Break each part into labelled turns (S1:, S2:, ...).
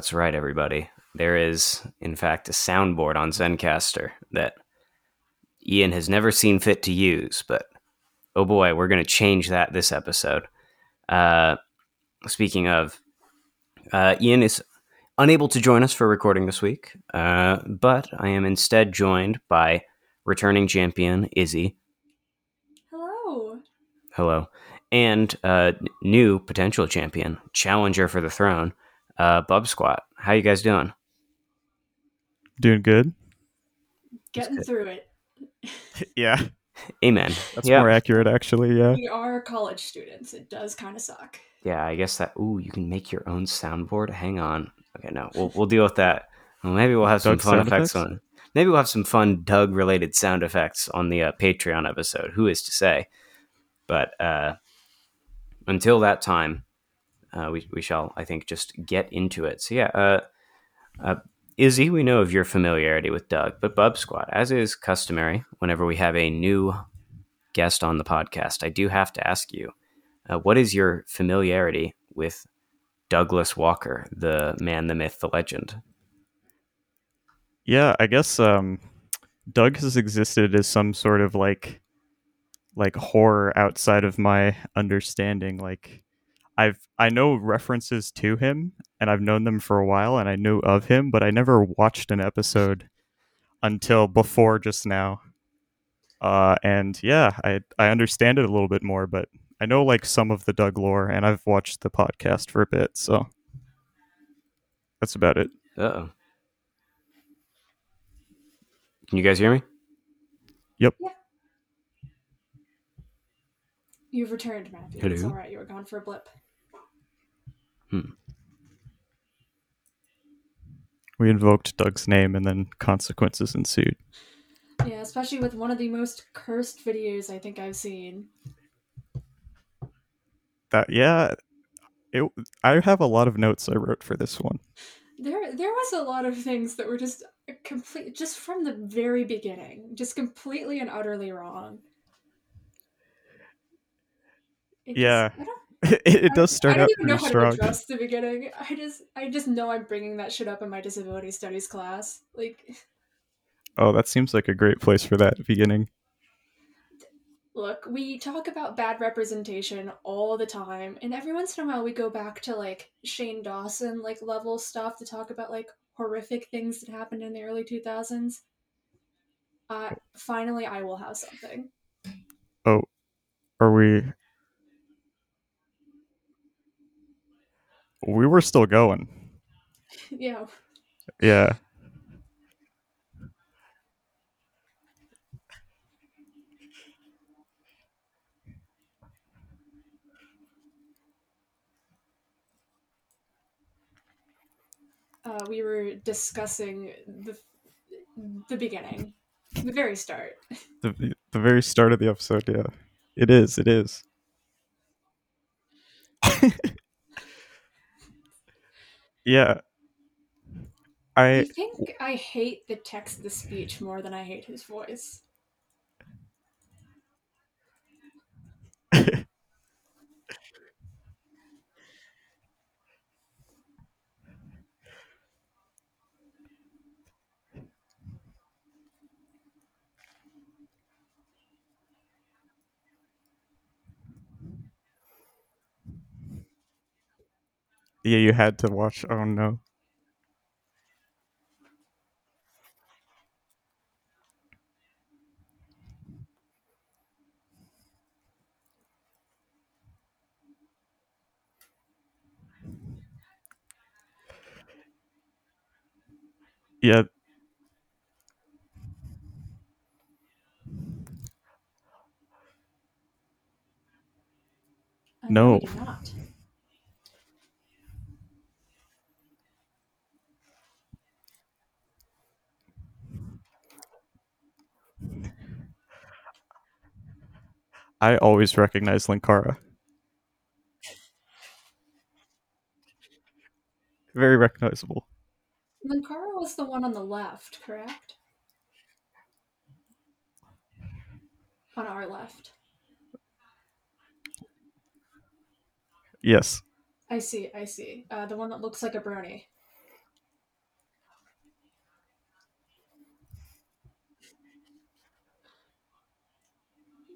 S1: That's right, everybody. There is, in fact, a soundboard on Zencastr that Ian has never seen fit to use, but oh boy, we're going to change that this episode. Uh, speaking of, uh, Ian is unable to join us for recording this week, uh, but I am instead joined by returning champion Izzy.
S2: Hello.
S1: Hello. And uh, new potential champion, challenger for the throne, uh, Bub Squat. How you guys doing?
S3: Doing good.
S2: Getting
S1: good.
S2: through it.
S3: Yeah,
S1: Amen.
S3: that's
S1: yeah.
S3: more accurate, actually. Yeah.
S2: We are college students. It does kind of suck.
S1: Yeah, I guess that. Ooh, you can make your own soundboard. Hang on. Okay, no, we'll we'll deal with that. Well, maybe we'll have some
S3: Doug
S1: fun effects
S3: effects?
S1: on. Maybe we'll have some fun Doug related sound effects on the uh, Patreon episode. Who is to say? But uh, until that time, uh, we we shall, I think, just get into it. So yeah, uh, uh, Izzy, we know of your familiarity with Doug, but Bub Squad, as is customary, whenever we have a new guest on the podcast, I do have to ask you, uh, what is your familiarity with Douglas Walker, the man, the myth, the legend?
S3: Yeah, I guess um, Doug has existed as some sort of like like horror outside of my understanding. Like I've I know references to him and I've known them for a while and I knew of him, but I never watched an episode until before just now. Uh, and yeah, I I understand it a little bit more, but I know like some of the Doug lore and I've watched the podcast for a bit, so that's about it.
S1: Uh oh. Can you guys hear me? Yep. Yeah.
S2: You've returned, Matthew.
S1: Hello.
S2: It's all right. You were gone for a blip. Hmm.
S3: We invoked Doug's name and then consequences ensued.
S2: Yeah, especially with one of the most cursed videos I think I've seen.
S3: That yeah, it I have a lot of notes I wrote for this one.
S2: There, there was a lot of things that were just complete, just from the very beginning, just completely and utterly wrong. It just-
S3: Yeah.
S2: I don't
S3: it, it does start
S2: I don't
S3: out
S2: even know how to
S3: strong.
S2: address the beginning. I just, I just know I'm bringing that shit up in my disability studies class. Like,
S3: Oh, that seems like a great place for that beginning.
S2: look, we talk about bad representation all the time, and every once in a while we go back to like Shane Dawson like level stuff to talk about like horrific things that happened in the early 2000s. Uh, finally, I will have something.
S3: Oh, are we? We were still going.
S2: yeah,
S3: Yeah.
S2: uh, we were discussing the the beginning, the very start.
S3: The the very start of the episode. Yeah, it is. It is. yeah.
S2: I think I hate the text to speech more than I hate his voice.
S3: Yeah. You had to watch. Oh no. Yeah, No.
S2: not.
S3: I always recognize Linkara. Very recognizable.
S2: Linkara was the one on the left, correct?
S4: on our left.
S3: Yes.
S4: I see, I see. Uh, the one that looks like a brony.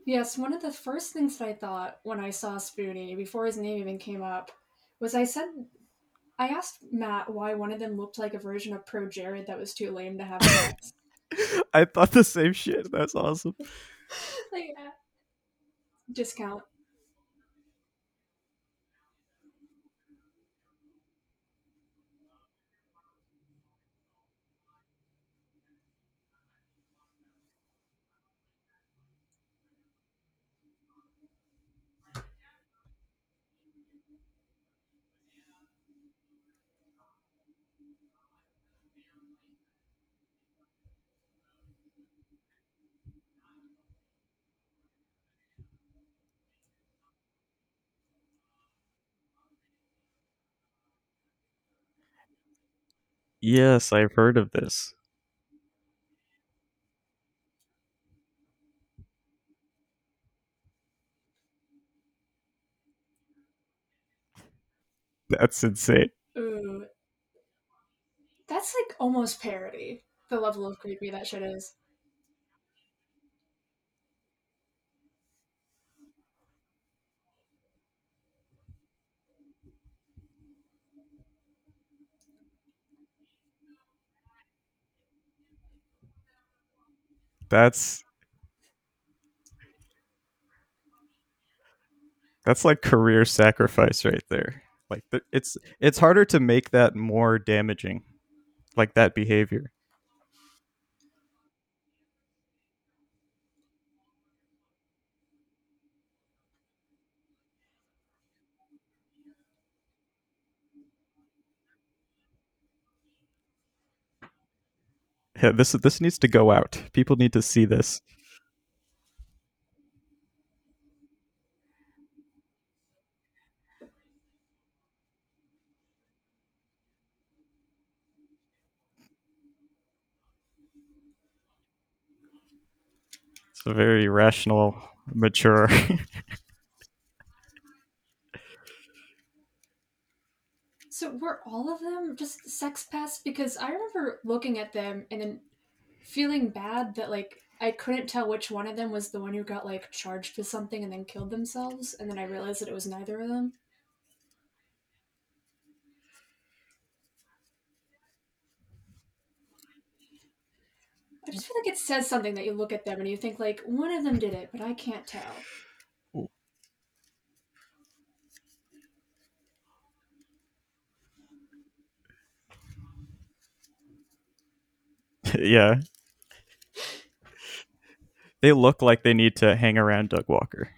S4: Yes, one of the first things that I thought when I saw Spoony, before his name even came up, was I said, I asked Matt why one of them looked like a version of Pro Jared that was too lame to have sex.
S3: I thought the same shit. That's awesome.
S4: like, uh, discount.
S3: Yes, I've heard of this. That's insane.
S4: Ooh. That's like almost parody, the level of creepy that shit is.
S3: That's that's like career sacrifice right there. Like it's it's harder to make that more damaging, like that behavior. Yeah, this this needs to go out. People need to see this. It's a very rational, mature.
S4: So were all of them just sex pests? Because I remember looking at them and then feeling bad that like I couldn't tell which one of them was the one who got like charged with something and then killed themselves, and then I realized that it was neither of them. I just feel like it says something that you look at them and you think like one of them did it, but I can't tell.
S3: yeah. They look like they need to hang around Doug Walker.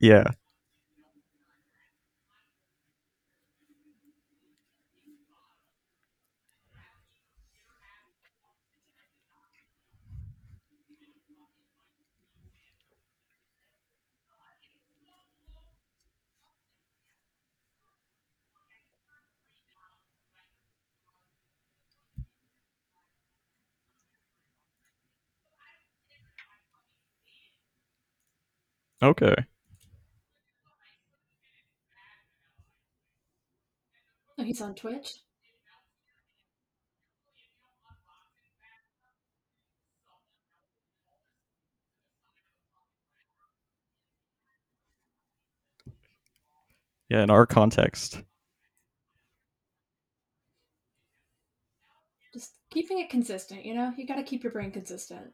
S3: Yeah. Okay.
S4: Oh, he's on Twitch.
S3: Yeah, in our context.
S4: Just keeping it consistent, you know? You gotta keep your brain consistent.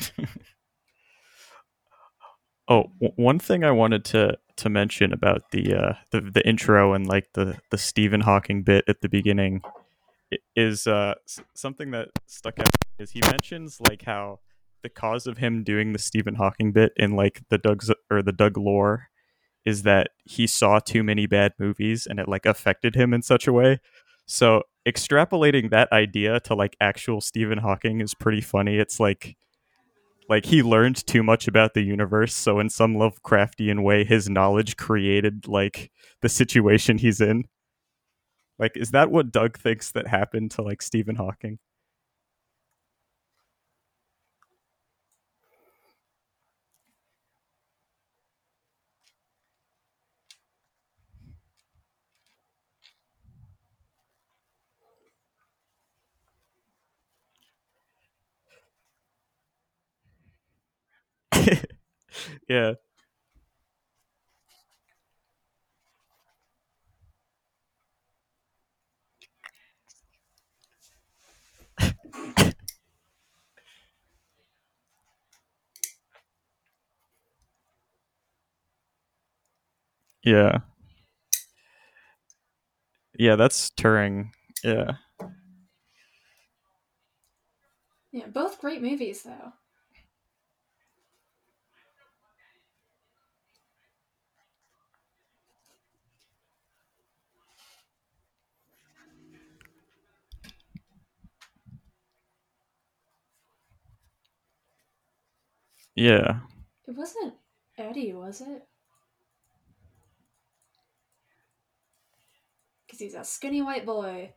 S3: Oh, w- one thing I wanted to to mention about the uh, the the intro and like the the Stephen Hawking bit at the beginning is uh, something that stuck out is he mentions like how the cause of him doing the Stephen Hawking bit in like the Doug's or the Doug lore is that he saw too many bad movies and it like affected him in such a way. So extrapolating that idea to like actual Stephen Hawking is pretty funny. It's like like he learned too much about the universe, so in some Lovecraftian way his knowledge created like the situation he's in. Like is that what Doug thinks that happened to like Stephen Hawking? Yeah. Yeah. Yeah, that's Turing. Yeah.
S4: Yeah, both great movies though.
S3: Yeah.
S4: It wasn't Eddie, was it? Because he's a skinny white boy.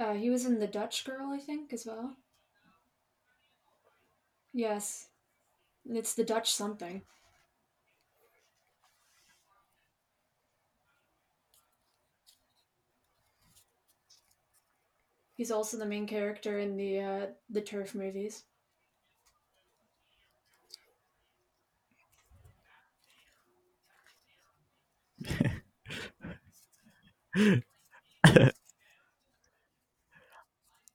S4: Uh, he was in The Dutch Girl, I think, as well. Yes. It's the Dutch something. He's also the main character in the uh, the Turf movies.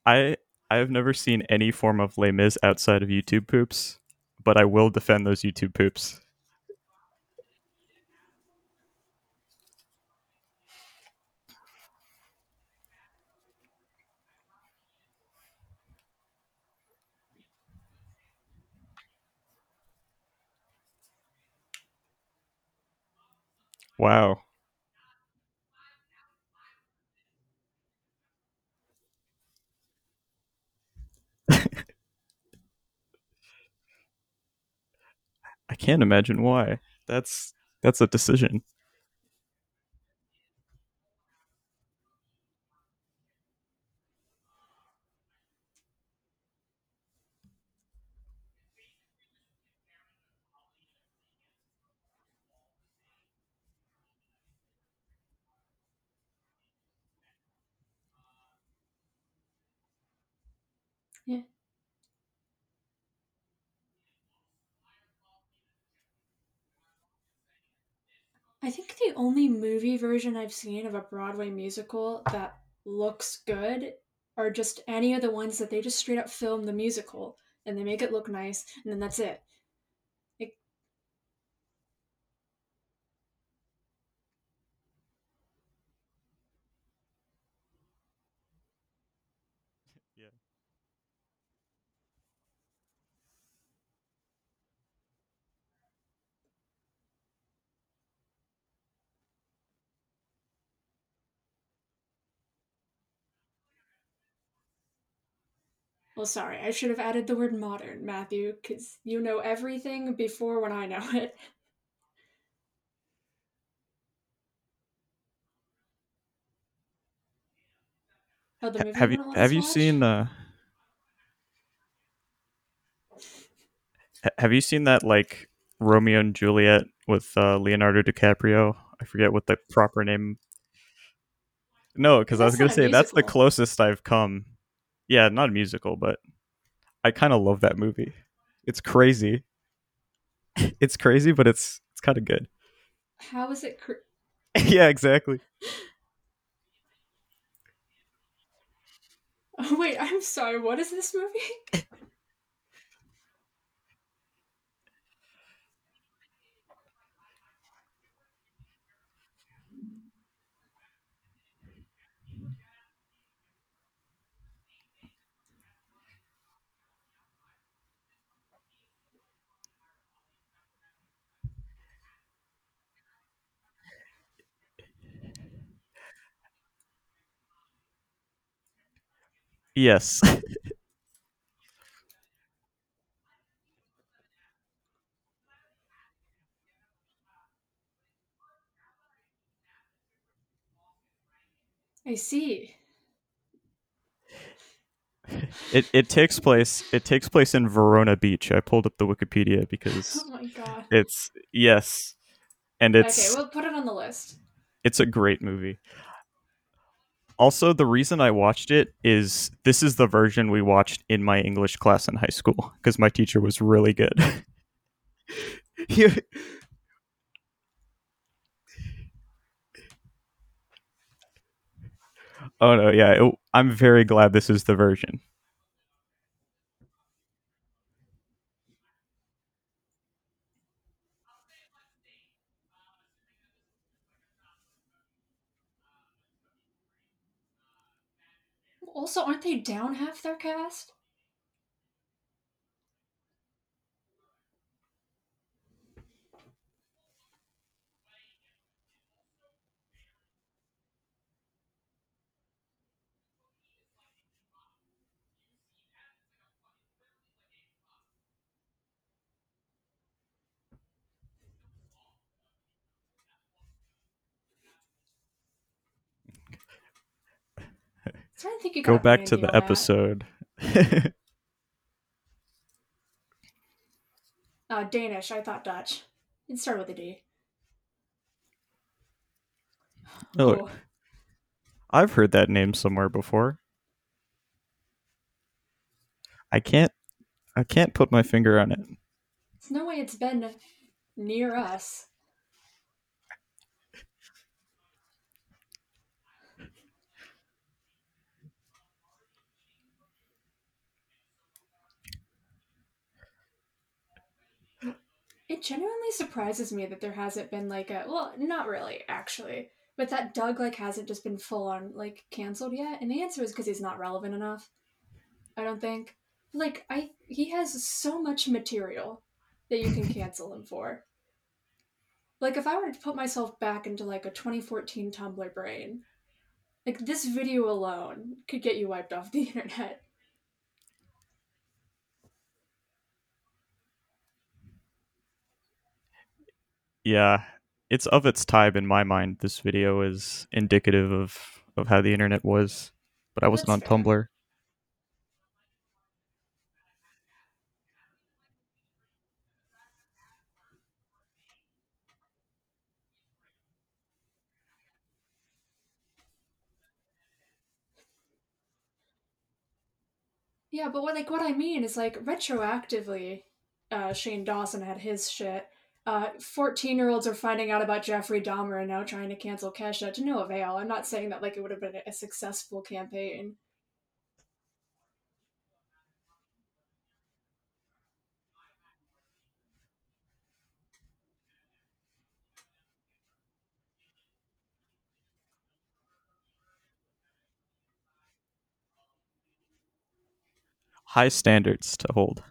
S3: I I have never seen any form of Les Mis outside of YouTube poops, but I will defend those YouTube poops. Wow. I can't imagine why. That's that's a decision.
S4: Yeah. I think the only movie version I've seen of a Broadway musical that looks good are just any of the ones that they just straight up film the musical and they make it look nice and then that's it. it well, sorry, I should have added the word modern, Matthew, because you know everything before when I know it. The movie
S3: have you have you
S4: watch?
S3: seen uh have you seen that like Romeo and Juliet with uh, Leonardo DiCaprio? I forget what the proper name. No, because I was gonna say that's the closest I've come. Yeah, not a musical, but I kind of love that movie. It's crazy. It's crazy, but it's it's kind of good.
S4: How is it? Cr-
S3: yeah, exactly.
S4: oh, wait, I'm sorry. What is this movie? Yes.
S2: I see.
S4: It it takes place it takes place in Verona Beach. I pulled up the Wikipedia because
S2: Oh my god.
S4: it's yes. And it's
S2: okay, we'll put it on the list.
S4: it's a great movie. Also, the reason I watched it is this is the version we watched in my English class in high school because my teacher was really good. He- oh no, yeah, it- I'm very glad this is the version.
S2: Also, aren't they down half their cast? Think you
S4: Go back to the episode.
S2: Uh, Danish. I thought Dutch. It started with a D.
S4: oh, I've heard that name somewhere before. I can't I can't put my finger on it.
S2: There's no way it's been near us. It genuinely surprises me that there hasn't been like a well, not really actually, but that Doug like hasn't just been full on like canceled yet. And the answer is because he's not relevant enough. I don't think. Like I, he has so much material that you can cancel him for. Like if I were to put myself back into like a 2014 Tumblr brain, like this video alone could get you wiped off the internet.
S4: Yeah, it's of its time in my mind. This video is indicative of of how the internet was, but I wasn't
S2: That's
S4: on
S2: fair.
S4: Tumblr.
S2: Yeah, but what like what I mean is like retroactively, uh, Shane Dawson had his shit. Uh, 14 year olds are finding out about Jeffrey Dahmer and now trying to cancel Kesha to no avail. I'm not saying that like it would have been a successful campaign.
S4: High standards to hold.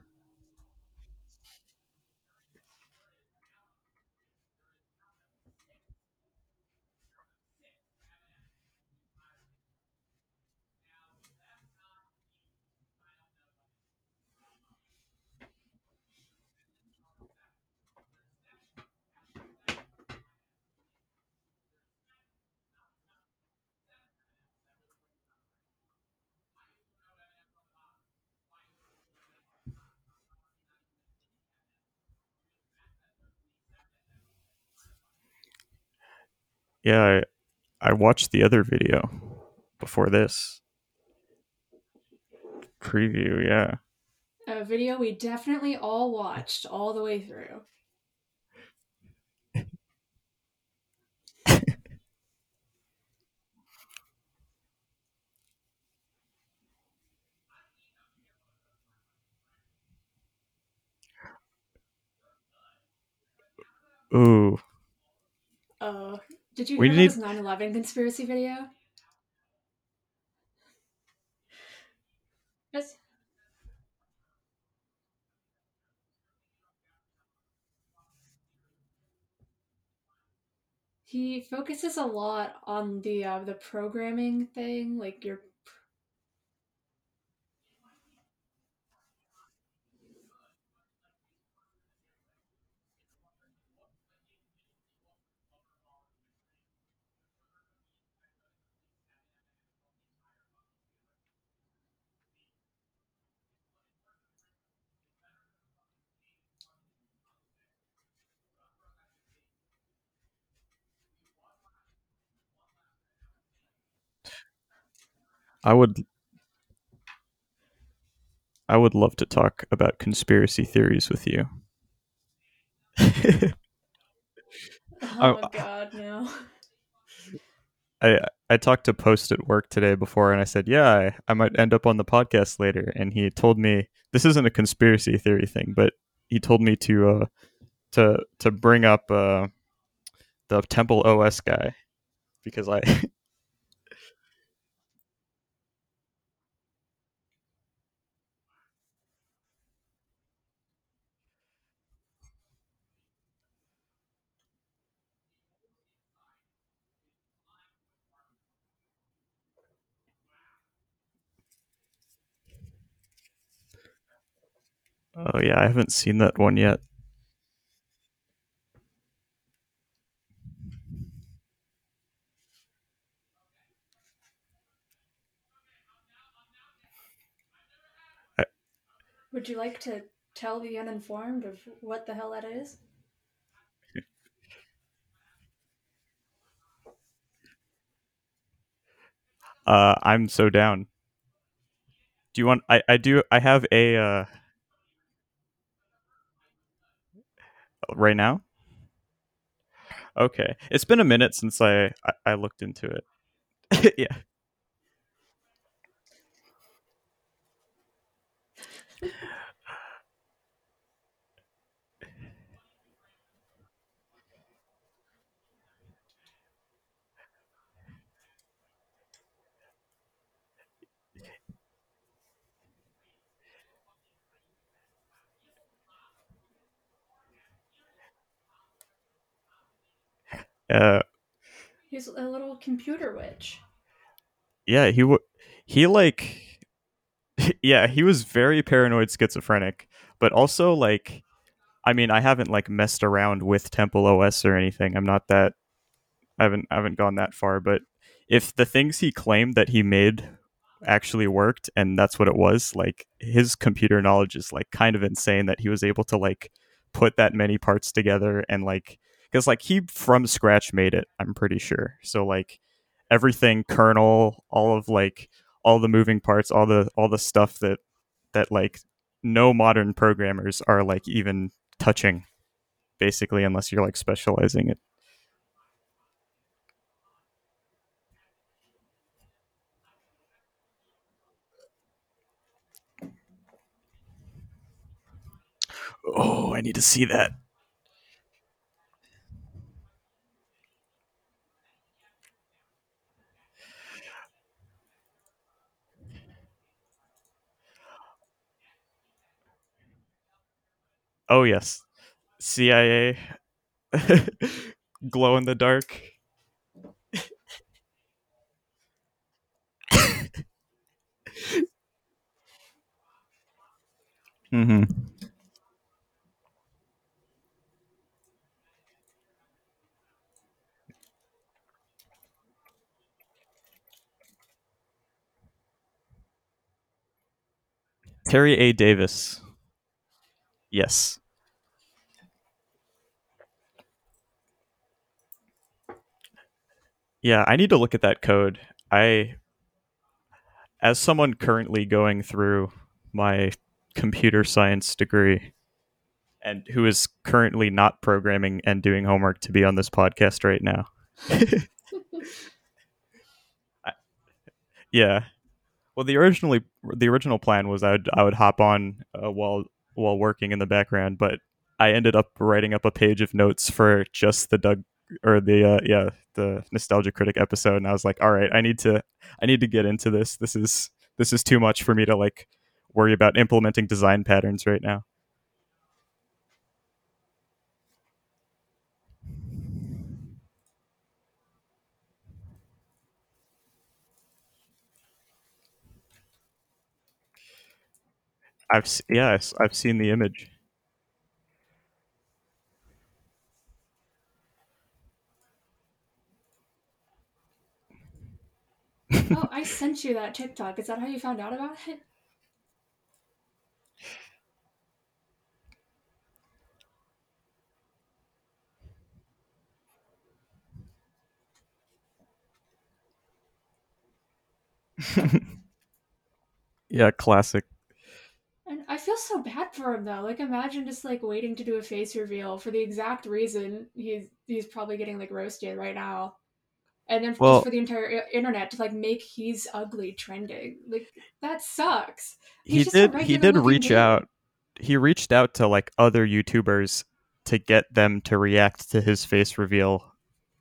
S4: Yeah, I, I watched the other video before this preview. Yeah,
S2: A video we definitely all watched all the way through.
S4: ooh,
S2: Uh, did you
S4: We
S2: hear
S4: need-
S2: his 9/11 conspiracy video? Yes. He focuses a lot on the uh, the programming thing, like your
S3: I would I would love to talk about conspiracy theories with you.
S2: Oh
S3: I-
S2: god, no.
S3: I I talked to Post at work today before, and I said, "Yeah, I, I might end up on the podcast later." And he told me this isn't a conspiracy theory thing, but he told me to uh, to to bring up uh, the Temple OS guy because I oh yeah, I haven't seen that one yet.
S2: Would you like to tell the uninformed of what the hell that is?
S3: Uh, I'm so down. Do you want? I I do. I have a uh, right now. Okay, it's been a minute since I I, I looked into it. yeah. Uh,
S2: He's a little computer witch.
S3: yeah, he w- he like yeah, he was very paranoid schizophrenic, but also like I mean, I haven't like messed around with Temple OS or anything. I'm not that I haven't I haven't gone that far, but if the things he claimed that he made actually worked and that's what it was, like his computer knowledge is like kind of insane that he was able to like put that many parts together and like because like he from scratch made it, I'm pretty sure. So like everything kernel, all of like all the moving parts, all the all the stuff that that like no modern programmers are like even touching basically unless you're like specializing it. Oh, I need to see that. Oh yes, CIA, glow in the dark. mm-hmm. Terry A. Davis. Yes. Yeah, I need to look at that code. I, as someone currently going through my computer science degree, and who is currently not programming and doing homework to be on this podcast right now. yeah. Well, the originally the original plan was I would I would hop on uh, while while working in the background, but I ended up writing up a page of notes for just the Doug or the uh, yeah the nostalgia critic episode, and I was like, all right, I need to I need to get into this. This is this is too much for me to like worry about implementing design patterns right now. I've s- yeah I've, I've seen the image.
S2: oh, I sent you that TikTok. Is that how you found out about it?
S3: yeah, classic.
S2: And I feel so bad for him though. Like imagine just like waiting to do a face reveal for the exact reason he's he's probably getting like roasted right now. And then
S3: Well-
S2: just for the entire uh, internet to like make he's ugly trending. Like that sucks.
S3: he
S2: He's just a
S3: did he did reach
S2: dude.
S3: out he reached out to like other youtubers to get them to react to his face reveal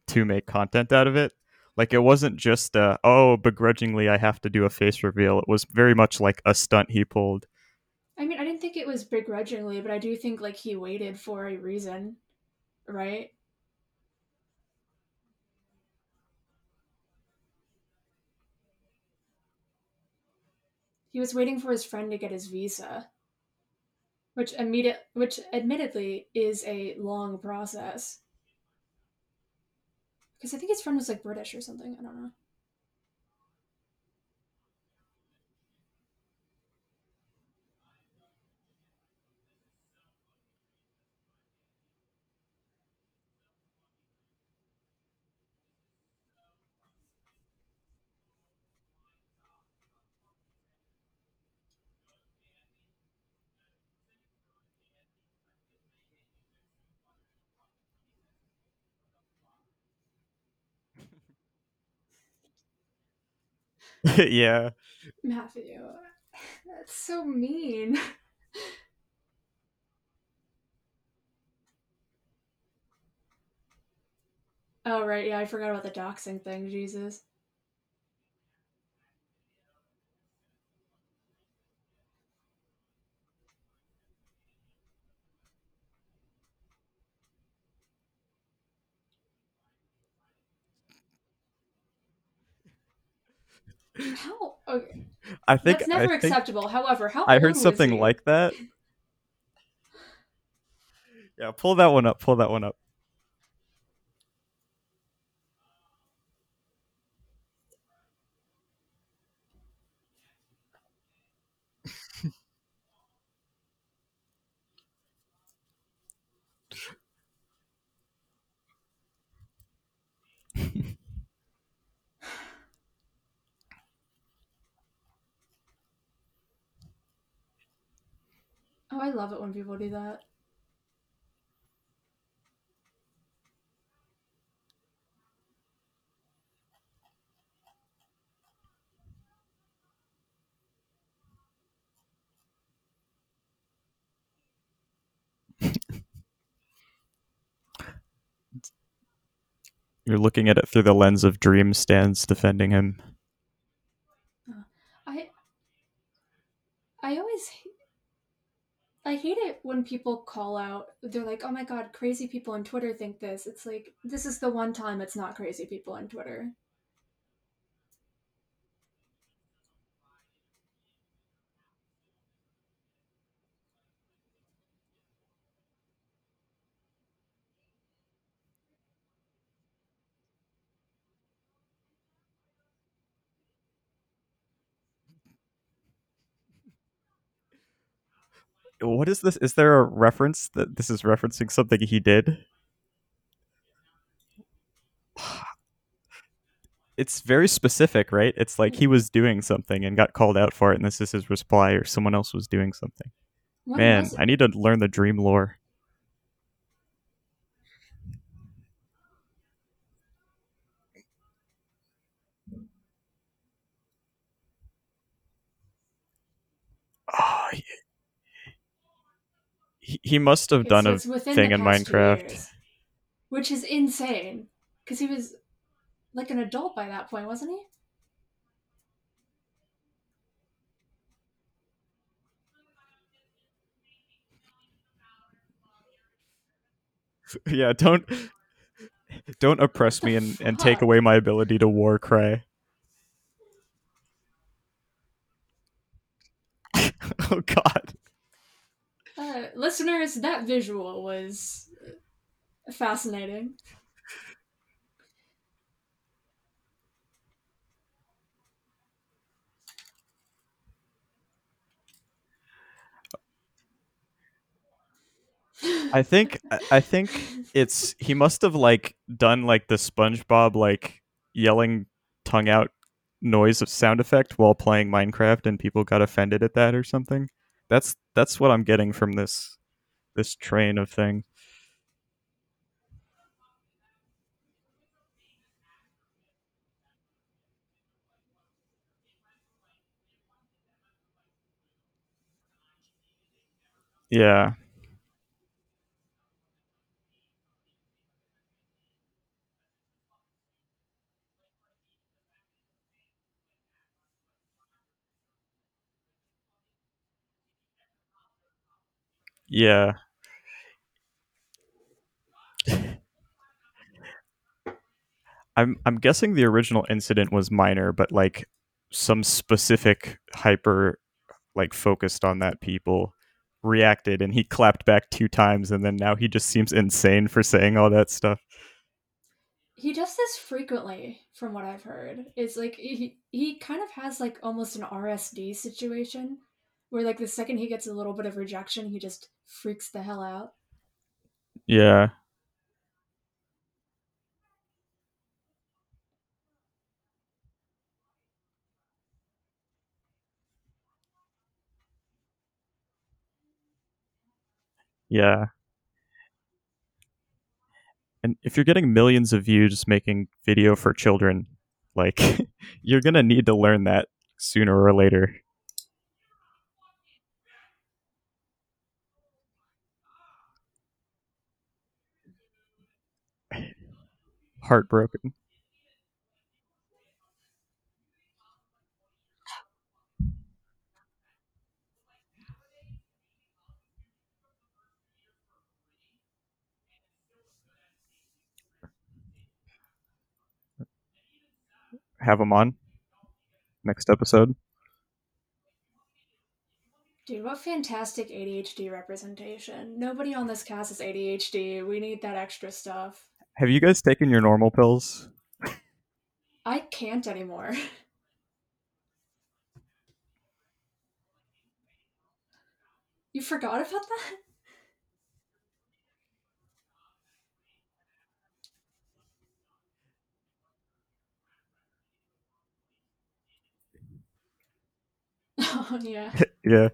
S3: to make content out of it like it wasn't just a, oh begrudgingly i have to do a face reveal it was very much like a stunt he pulled
S2: I mean, I didn't think it was begrudgingly, but I do think like he waited for a reason, right? He was waiting for his friend to get his visa, which immediate, which admittedly is a long process. Because I think his friend was like British or something. I don't know.
S3: yeah
S2: Matthew, that's so mean. oh right, yeah, I forgot about the doxing thing. Jesus. How? Okay.
S3: i think
S2: That's never
S3: i
S2: acceptable. However, how
S3: i heard something like that yeah pull that one up pull that one up
S2: Oh, I love it when people do that.
S3: you're looking at it through the lens of dream stands defending him uh,
S2: I I always I hate it when people call out they're like, "Oh my god, crazy people on Twitter think this." It's like this is the one time it's not crazy people on Twitter.
S3: What is this? Is there a reference that this is referencing something he did? It's very specific right? It's like he was doing something and got called out for it and this is his reply or someone else was doing something.
S2: When
S3: man i need to learn the dream lore he- he must have
S2: It's-
S3: done a thing in minecraft.
S2: years, which is insane because he was like an adult by that point, wasn't he?
S3: yeah don't don't oppress me and, and take away my ability to war cry oh god
S2: listeners, that visual was fascinating.
S3: I think I- think it's he must have like done like the SpongeBob like yelling tongue out
S4: noise of sound effect while playing Minecraft and people got offended at that or something. That's that's what I'm getting from this this train of thing. Yeah. Yeah. I'm I'm guessing the original incident was minor, but like some specific hyper like focused on that people reacted and he clapped back two times and then now he just seems insane for saying all that stuff.
S2: He does this frequently, from what I've heard. It's like he he kind of has like almost an RSD situation where like the second he gets a little bit of rejection, he just freaks the hell out.
S4: Yeah. Yeah. And if you're getting millions of views making video for children, like you're going to need to learn that sooner or later. Heartbroken. Have them on next episode.
S2: Dude, what fantastic ADHD representation. Nobody on this cast is ADHD. We need that extra stuff.
S4: Have you guys taken your normal pills?
S2: I can't anymore. You forgot about that? Oh, yeah.
S4: yeah.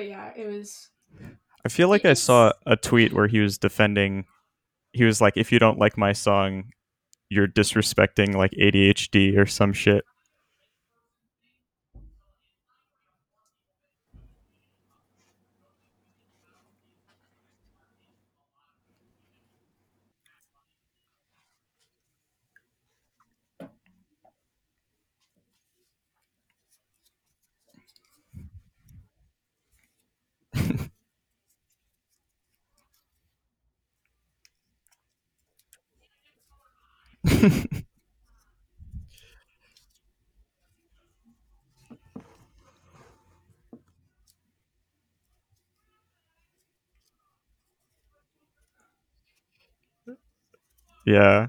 S2: But yeah, it was.
S4: I feel like I saw a tweet where he was defending. He was like, "If you don't like my song, you're disrespecting like ADHD or some shit." yeah.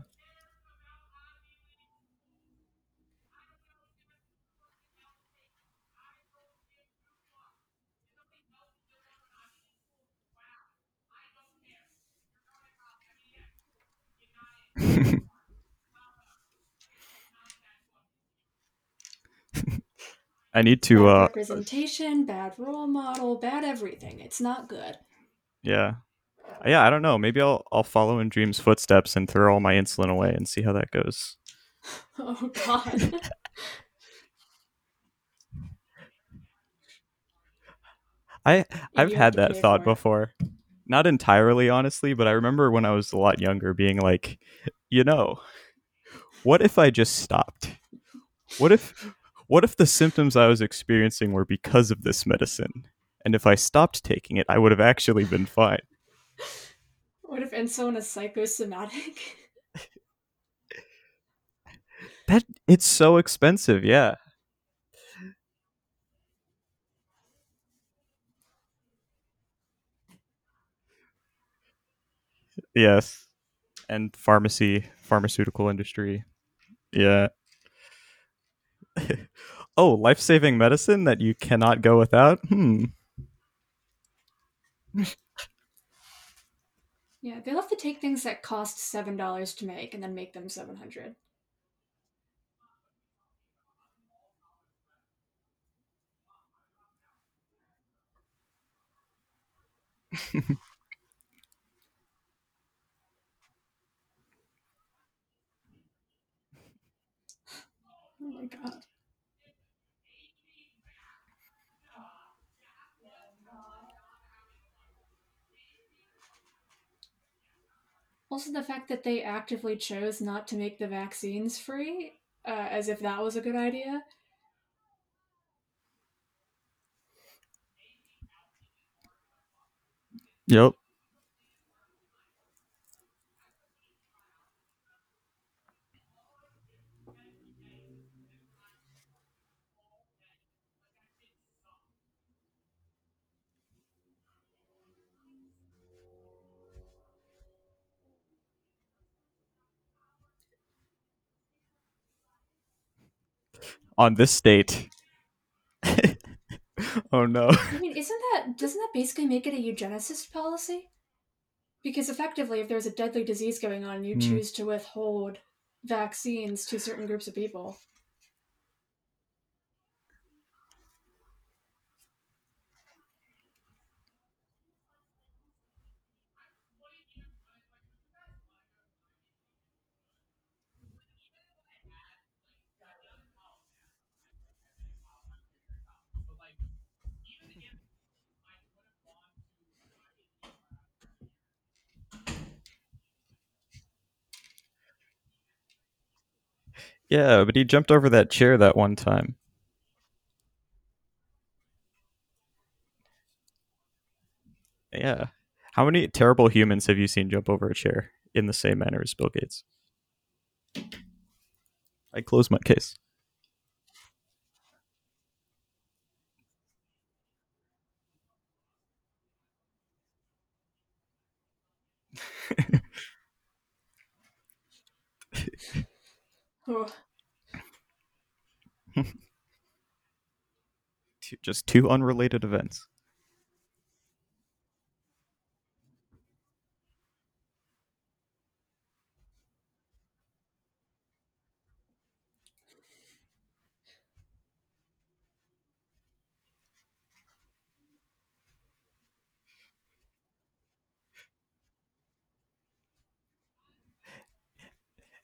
S4: I need to
S2: bad
S4: uh
S2: representation, bad role model, bad everything. It's not good.
S4: yeah. Yeah, I don't know. Maybe I'll I'll follow in Dream's footsteps and throw all my insulin away and see how that goes.
S2: Oh, God.
S4: I I've had that thought before. Not entirely honestly, but I remember when I was a lot younger being like, you know, what if I just stopped? What if what if the symptoms I was experiencing were because of this medicine? And if I stopped taking it, I would have actually been fine.
S2: What if insulin is psychosomatic?
S4: That it's so expensive, yeah. Yes. And pharmacy, pharmaceutical industry. Yeah. oh, life-saving medicine that you cannot go without? Hmm. Yeah, they'll have to take things that cost seven dollars to make and then make them seven hundred. my god. Also, the fact that they actively chose not to make the vaccines free, uh, as if that was a good idea.
S3: Yep. On this date. oh no.
S4: I mean, isn't that doesn't that basically make it a eugenicist policy? Because effectively, if there's a deadly disease going on, you
S3: Hmm.
S4: choose to withhold vaccines to certain groups of people.
S3: Yeah, but he jumped over that chair that one time. Yeah. How many terrible humans have you seen jump over a chair in the same manner as Bill Gates? I close my case. Just two unrelated events.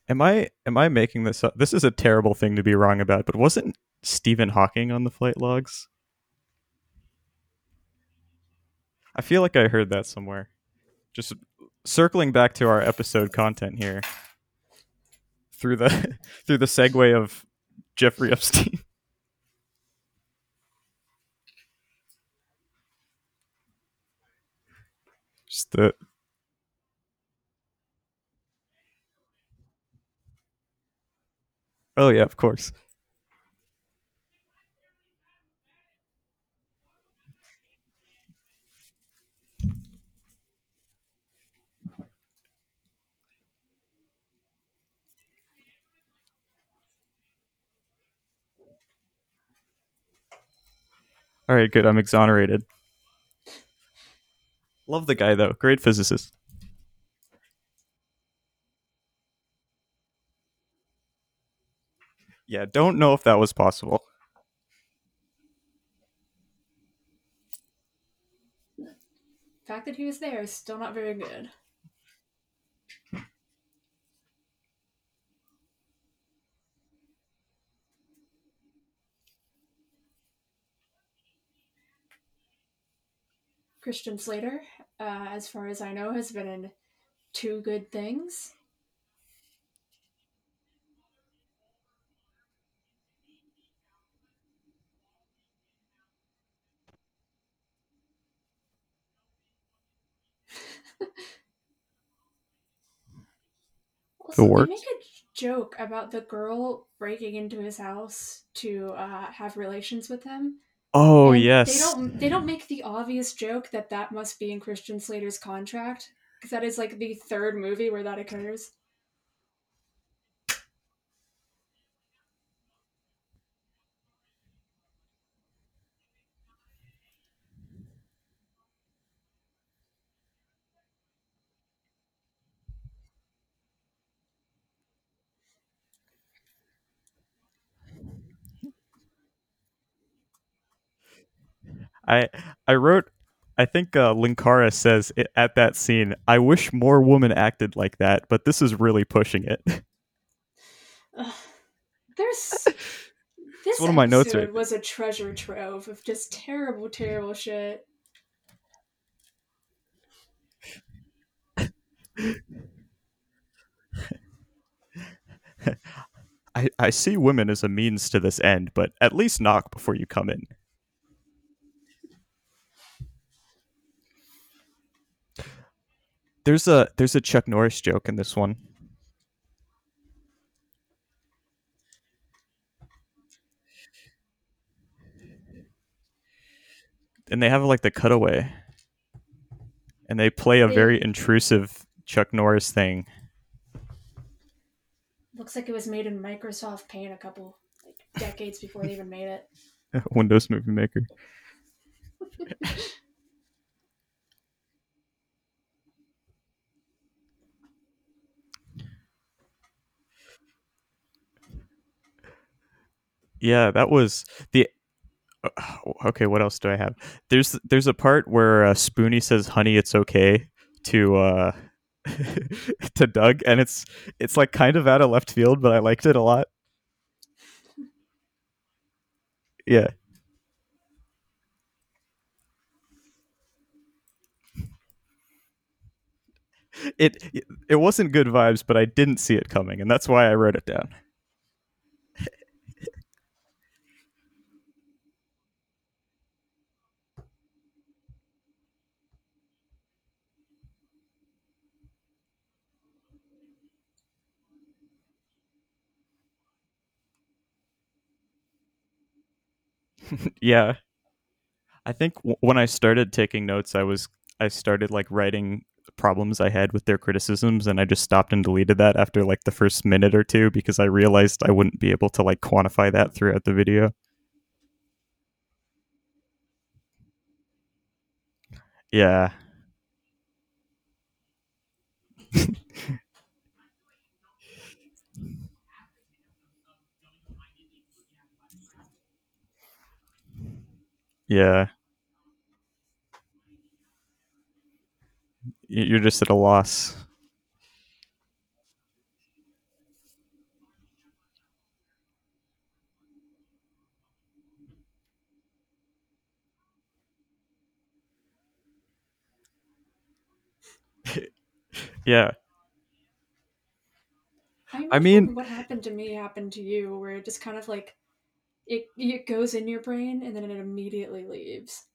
S3: Am I am I making this up? This is a terrible thing to be wrong about, but wasn't Stephen Hawking on the flight logs? I feel like I heard that somewhere. Just circling back to our episode content here. Through the through the segue of Jeffrey Epstein. Just the Oh yeah, of course. All right, good. I'm exonerated. Love the guy though. Great physicist. Yeah, don't know if that was possible.
S4: the fact that he was there is still not very good. Christian Slater, uh, as far as I know, has been in two good things. Also, they make a joke about the girl breaking into his house to uh, have relations with him.
S3: Oh
S4: And
S3: yes.
S4: They don't. They don't make the obvious joke that that must be in Christian Slater's contract because that is like the third movie where that occurs.
S3: I I wrote. I think uh, Linkara says it, at that scene, "I wish more women acted like that, but this is really pushing it."
S2: Ugh. There's this
S3: one of my notes
S2: episode
S3: right
S2: was a treasure trove of just terrible, terrible shit.
S3: I, I see women as a means to this end, but at least knock before you come in. There's a there's a Chuck Norris joke in this one. And they have like the cutaway. And they play a very intrusive Chuck Norris thing.
S2: Looks like it was made in Microsoft Paint a couple like decades before they even made it.
S3: Windows Movie Maker. yeah, that was the. uh, Okay, what else do I have? There's there's a part where uh, Spoony says, "Honey, it's okay," to uh, to Doug, and it's it's like kind of out of left field, but I liked it a lot. Yeah. It it wasn't good vibes, but I didn't see it coming, and that's why I wrote it down. yeah. I think w- when I started taking notes, I was I started like writing problems I had with their criticisms, and I just stopped and deleted that after like the first minute or two because I realized I wouldn't be able to like quantify that throughout the video. Yeah. Yeah. You're just at a loss. yeah.
S2: I,
S3: I mean-
S2: what happened to me happened to you, where it just kind of like it it goes in your brain and then it immediately leaves.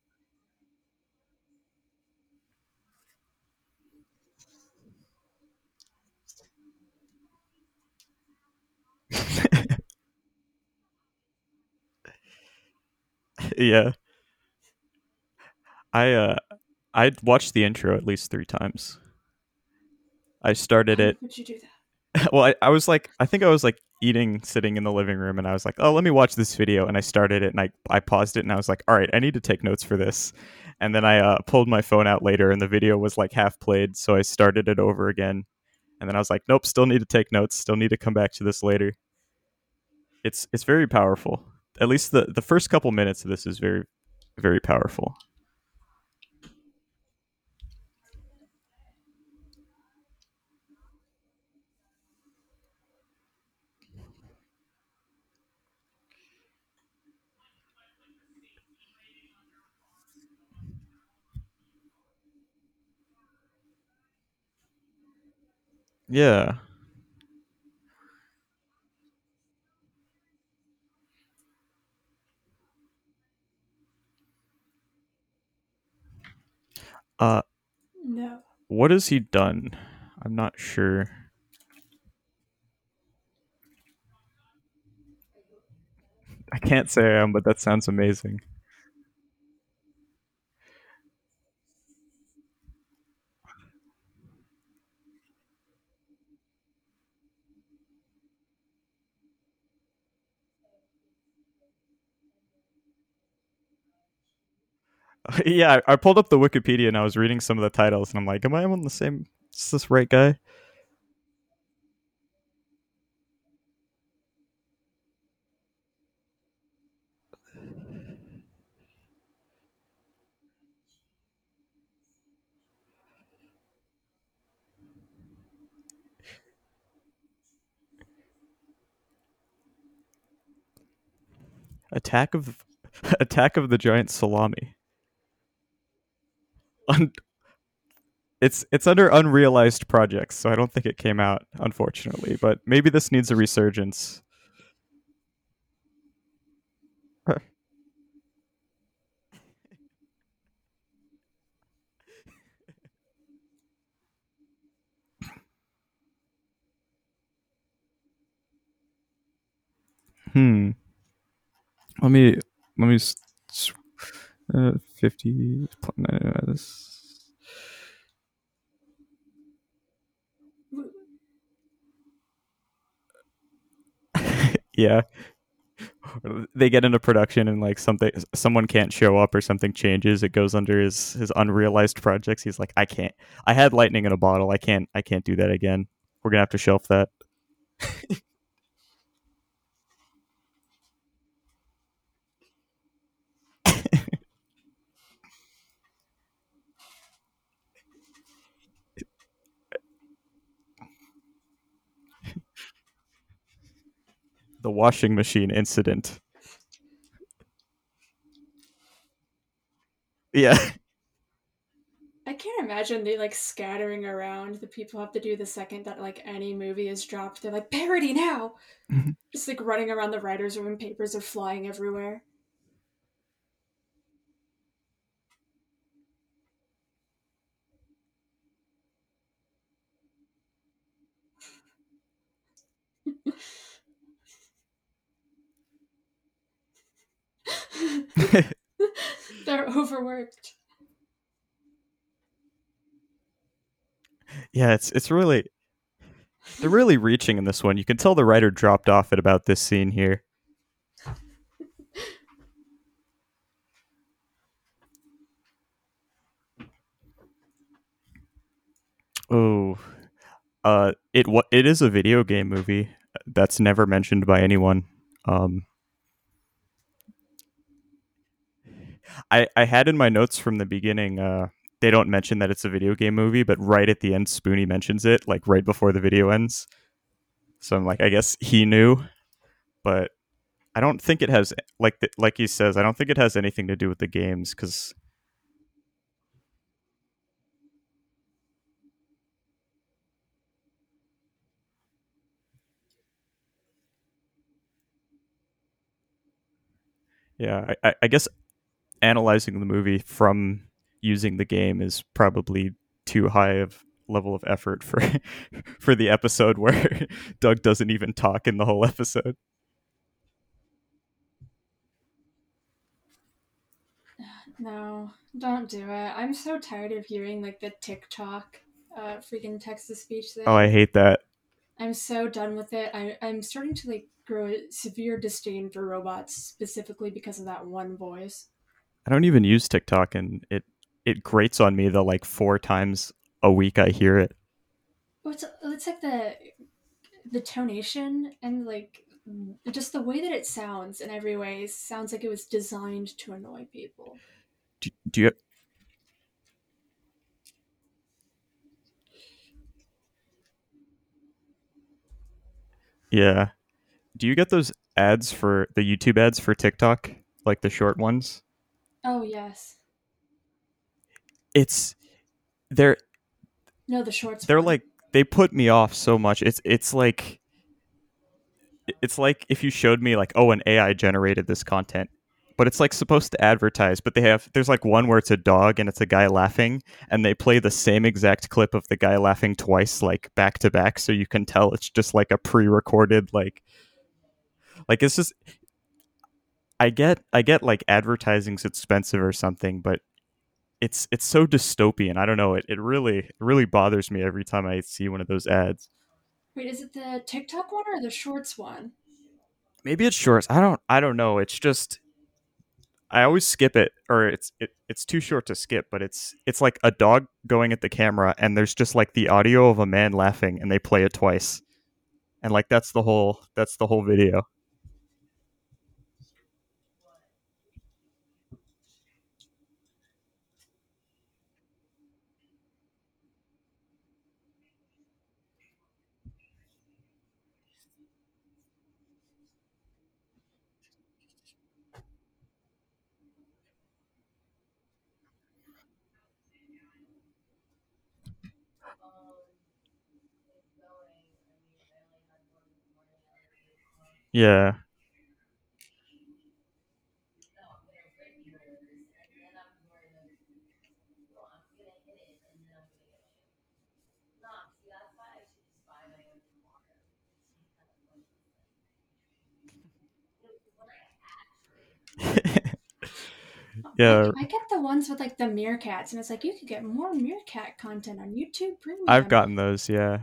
S3: yeah. I uh I watched the intro at least 3 times. I started
S2: Why
S3: it
S2: would you do that?
S3: well, I, I was like, I think I was like eating, sitting in the living room, and I was like, oh, let me watch this video. And I started it, and I, I paused it, and I was like, all right, I need to take notes for this. And then I uh, pulled my phone out later, and the video was like half played, so I started it over again. And then I was like, nope, still need to take notes, still need to come back to this later. It's it's very powerful. At least the the first couple minutes of this is very very powerful. Yeah. Uh,
S2: No.
S3: what has he done? I'm not sure. I can't say I am, but that sounds amazing. yeah, I pulled up the Wikipedia and I was reading some of the titles, and I'm like, am I on the same? Is this right guy? Attack of Attack of the Giant Salami. Un- it's it's under unrealized projects, so I don't think it came out, unfortunately. But maybe this needs a resurgence. Hmm. Let me let me uh, fifty. yeah they get into production and like something someone can't show up or something changes it goes under his his unrealized projects he's like i can't i had lightning in a bottle i can't i can't do that again we're gonna have to shelf that the washing machine incident. Yeah.
S2: I can't imagine they like scattering around. The people have to do the second that like any movie is dropped. They're like parody now. Mm-hmm. Just like running around the writers' room, papers are flying everywhere. They're overworked.
S3: Yeah, it's it's really they're really reaching in this one. You can tell the writer dropped off at about this scene here. Oh, uh, it it is a video game movie that's never mentioned by anyone. Um, I, I had in my notes from the beginning, uh, they don't mention that it's a video game movie, but right at the end, Spoony mentions it, like right before the video ends. So I'm like, I guess he knew, but I don't think it has like the, like he says. I don't think it has anything to do with the games because. Yeah, I, I guess analyzing the movie from using the game is probably too high of level of effort for for the episode where Doug doesn't even talk in the whole episode.
S2: No, don't do it. I'm so tired of hearing like the TikTok uh freaking text to speech thing.
S3: Oh, I hate that.
S2: I'm so done with it. I I'm starting to like grow a severe disdain for robots specifically because of that one voice.
S3: I don't even use TikTok, and it it grates on me the like four times a week I hear it.
S2: Well, it's it's like the the tonation and like just the way that it sounds in every way sounds like it was designed to annoy people.
S3: Do, do you? Yeah. Do you get those ads for the YouTube ads for TikTok, like the short ones?
S2: Oh yes.
S3: It's they're
S2: no the shorts.
S3: They're one. like they put me off so much. It's it's like it's like if you showed me like oh an AI generated this content, but it's like supposed to advertise. But they have there's like one where it's a dog and it's a guy laughing, and they play the same exact clip of the guy laughing twice, like back to back, so you can tell it's just like a pre-recorded like like it's just I get I get like advertising's expensive or something, but it's it's so dystopian. I don't know. It it really it really bothers me every time I see one of those ads.
S2: Wait, is it the TikTok one or the Shorts one?
S3: Maybe it's Shorts. I don't I don't know. It's just I always skip it or it's it, it's too short to skip, but it's it's like a dog going at the camera and there's just like the audio of a man laughing and they play it twice. And like that's the whole that's the whole video. Yeah. yeah.
S2: I get the ones with like the meerkats, and it's like you could get more meerkat content on YouTube Premium.
S3: I've gotten those, yeah.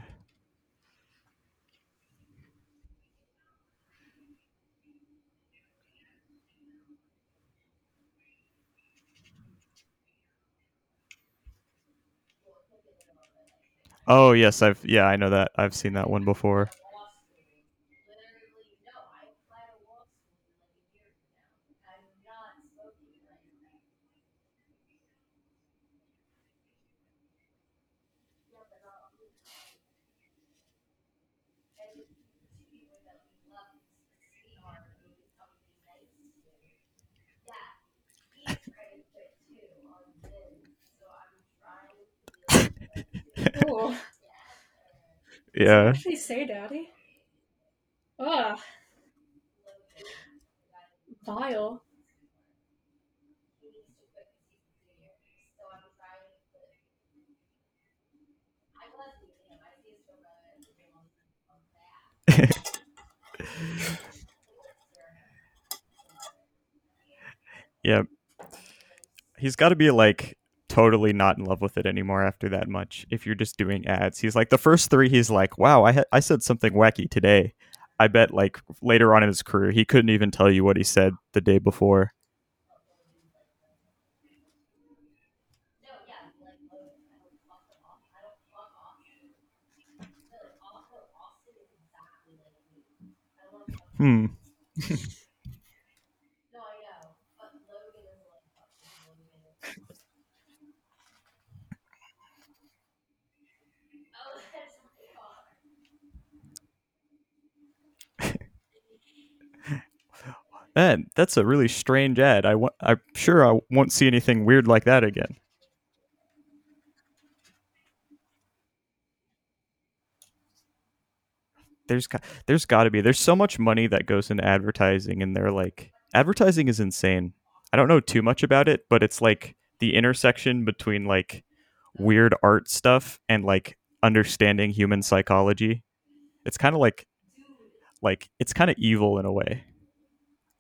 S3: Oh yes, I've yeah, I know that. I've seen that one before.
S2: Ooh.
S3: Yeah.
S2: Actually, say, Daddy. Ugh. Vile.
S3: yeah. He's got to be like totally not in love with it anymore after that much. If you're just doing ads, he's like the first three. He's like, "Wow, I ha- I said something wacky today." I bet like later on in his career, he couldn't even tell you what he said the day before. Hmm. Man, that's a really strange ad. I wa- I'm sure I won't see anything weird like that again. There's got, there's got to be. There's so much money that goes into advertising, and they're like, advertising is insane. I don't know too much about it, but it's like the intersection between like weird art stuff and like understanding human psychology. It's kind of like, like it's kind of evil in a way.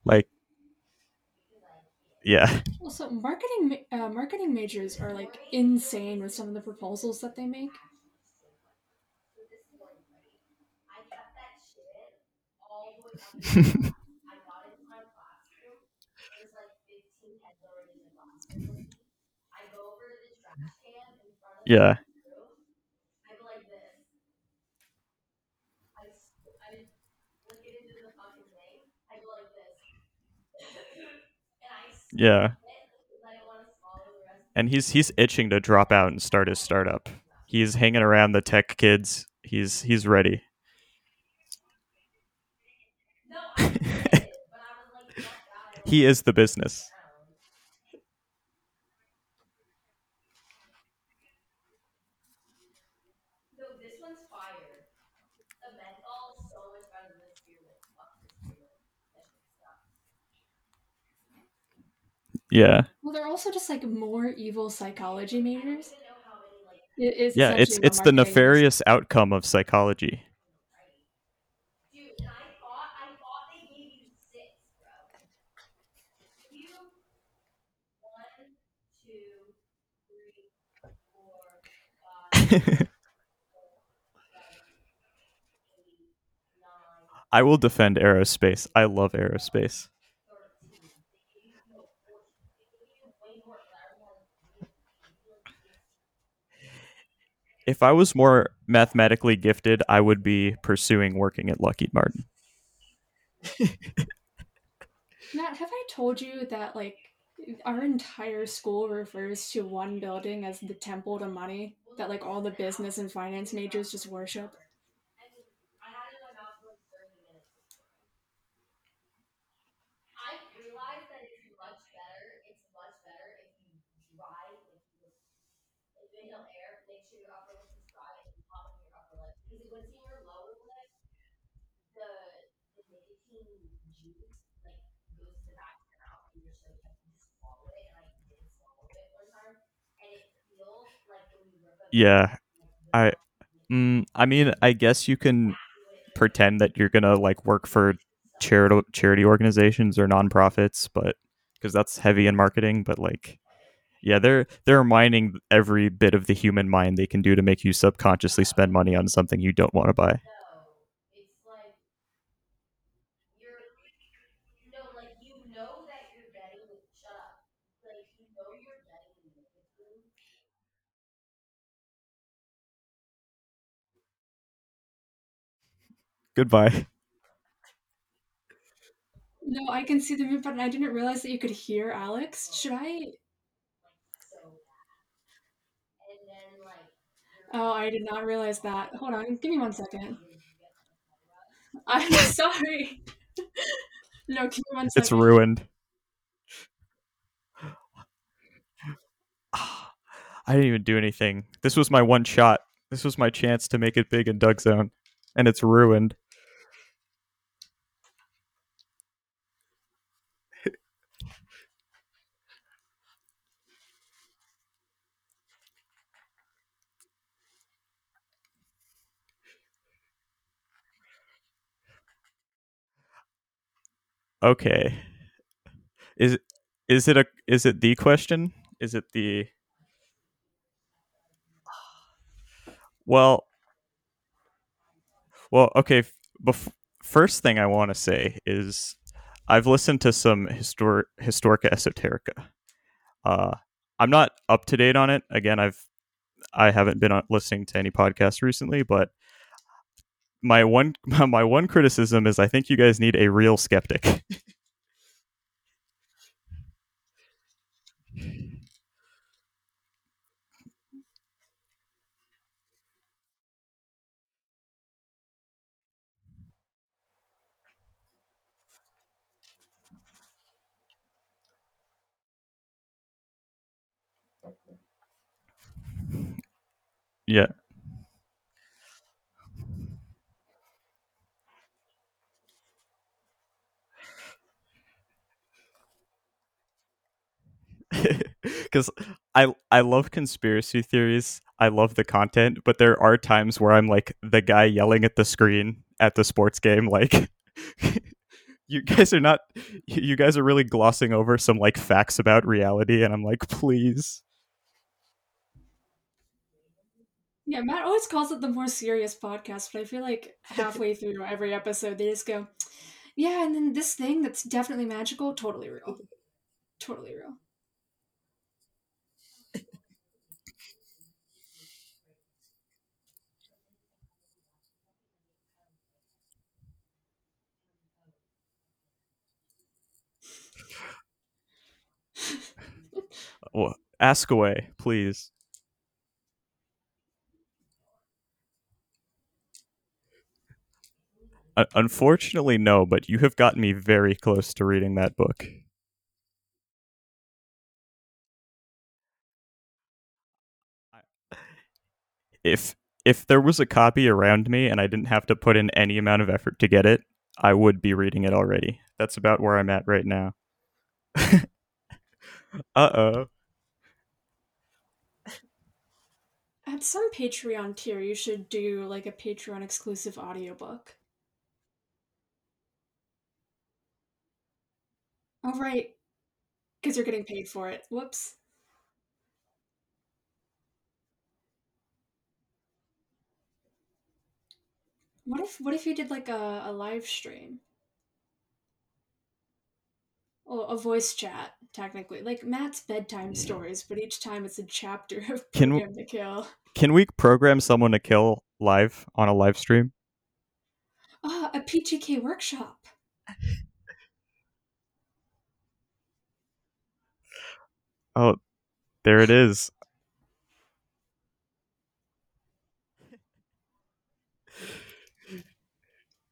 S3: Like, yeah.
S2: Also, marketing uh, marketing majors are like insane with some of the proposals that they make.
S3: yeah. Yeah. And he's he's itching to drop out and start his startup. He's hanging around the tech kids. He's he's ready. he is the business. Yeah.
S2: Well, they're also just like more evil psychology majors. It is
S3: Yeah, it's it's the
S2: marketing is.
S3: nefarious outcome of psychology. I will defend aerospace. I love aerospace. If I was more mathematically gifted, I would be pursuing working at Lockheed Martin.
S2: Matt, have I told you that like our entire school refers to one building as the temple to money? That like all the business and finance majors just worship.
S3: Yeah, I. Mm, I mean, I guess you can pretend that you're gonna like work for charity charity organizations or nonprofits, but because that's heavy in marketing. But like, yeah, they're they're mining every bit of the human mind they can do to make you subconsciously spend money on something you don't want to buy. Goodbye.
S2: No, I can see the mute button. I didn't realize that you could hear Alex. Should I? Oh, I did not realize that. Hold on, give me one second. I'm sorry. no, give me one second.
S3: It's ruined. I didn't even do anything. This was my one shot. This was my chance to make it big in Doug Zone, and it's ruined. Okay. Is is it a is it the question? Is it the Well, well, okay. Bef- first thing I want to say is I've listened to some histor- Historica Esoterica. Uh, I'm not up to date on it. Again, I've I haven't been listening to any podcasts recently, but my one my one criticism is I think you guys need a real skeptic. yeah. because I I love conspiracy theories. I love the content, but there are times where I'm like the guy yelling at the screen at the sports game, like you guys are not you guys are really glossing over some like facts about reality, and I'm like, please.
S2: Yeah, Matt always calls it the more serious podcast, but I feel like halfway through every episode they just go, Yeah, and then this thing that's definitely magical, totally real. Totally real.
S3: Well, ask away, please. Unfortunately, no, but you have gotten me very close to reading that book. If if there was a copy around me and I didn't have to put in any amount of effort to get it, I would be reading it already. That's about where I'm at right now. uh oh.
S2: At some Patreon tier, you should do like a Patreon exclusive audiobook. Oh, right. Because you're getting paid for it. Whoops. What if what if you did like a, a live stream? Well, a voice chat, technically. Like Matt's bedtime stories, but each time it's a chapter of
S3: Can
S2: Program to Kill.
S3: Can we program someone to kill live on a live stream?
S2: Ah, a PGK workshop.
S3: Oh, there it is.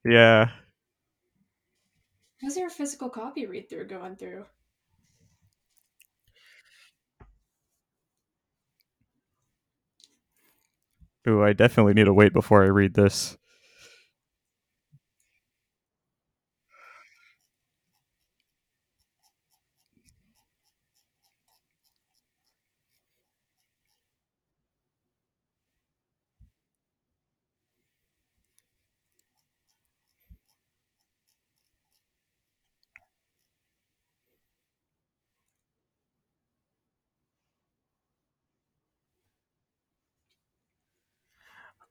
S3: Yeah.
S2: How's your physical copy read through going through?
S3: Ooh, I definitely need to wait before I read this.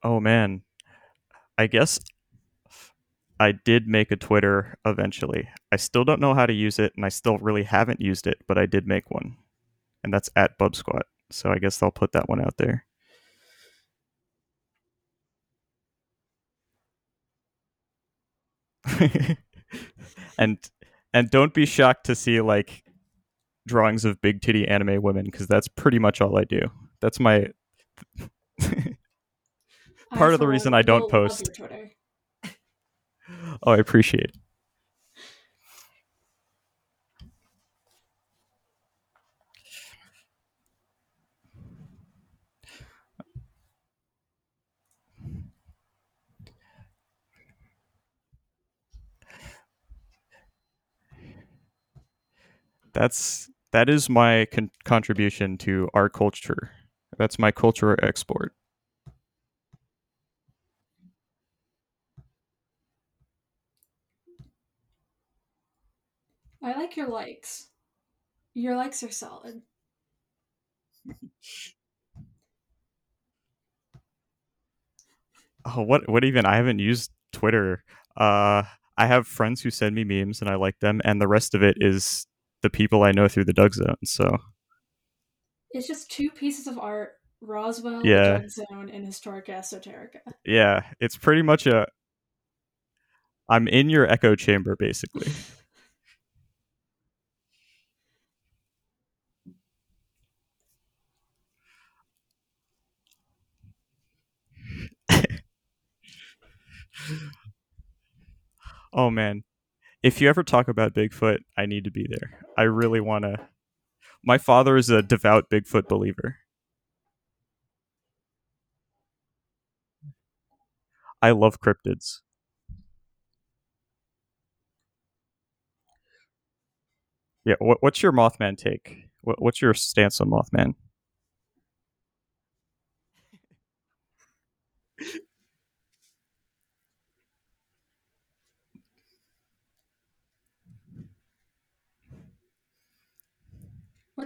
S3: Oh man, I guess I did make a Twitter eventually. I still don't know how to use it, and I still really haven't used it, but I did make one, and that's at Bub Squat. So I guess I'll put that one out there. and and don't be shocked to see like drawings of big titty anime women because that's pretty much all I do. That's my part of the reason I don't post. oh, I appreciate. It. That's that is my con- contribution to our culture. That's my culture export.
S2: I like your likes. Your likes are solid.
S3: oh, what what even? I haven't used Twitter. Uh I have friends who send me memes and I like them and the rest of it is the people I know through the Doug Zone. So
S2: it's just two pieces of art: Roswell, yeah. Doug Zone, and Historic Esoterica.
S3: Yeah, it's pretty much a. I'm in your echo chamber, basically. oh man if you ever talk about Bigfoot, I need to be there. I really want to. My father is a devout Bigfoot believer. I love cryptids. Yeah, what, what's your Mothman take? What, what's your stance on Mothman?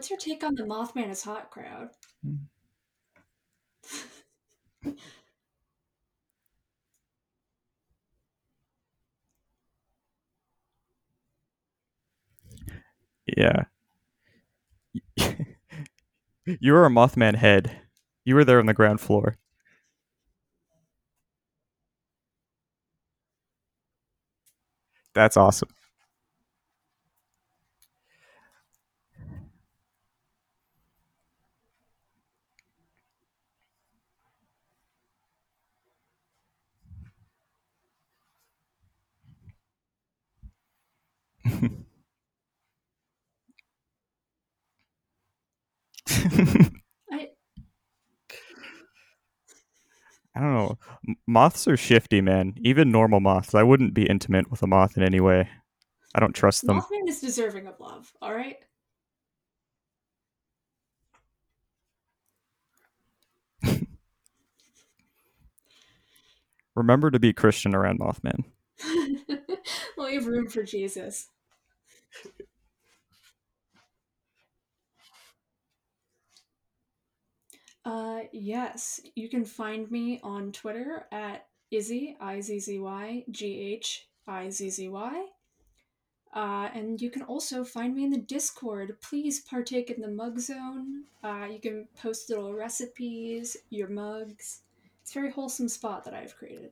S2: What's your take on the Mothman is hot crowd?
S3: yeah. you were a Mothman head. You were there on the ground floor. That's awesome. I I don't know. Moths are shifty, man. Even normal moths. I wouldn't be intimate with a moth in any way. I don't trust them.
S2: Mothman is deserving of love. All right.
S3: Remember to be Christian around Mothman.
S2: Leave room for Jesus. Uh, yes, you can find me on Twitter at Izzy I Z Z Y G H I Z Z Y. Uh, and you can also find me in the Discord. Please partake in the mug zone. Uh, you can post little recipes, your mugs. It's a very wholesome spot that I've created.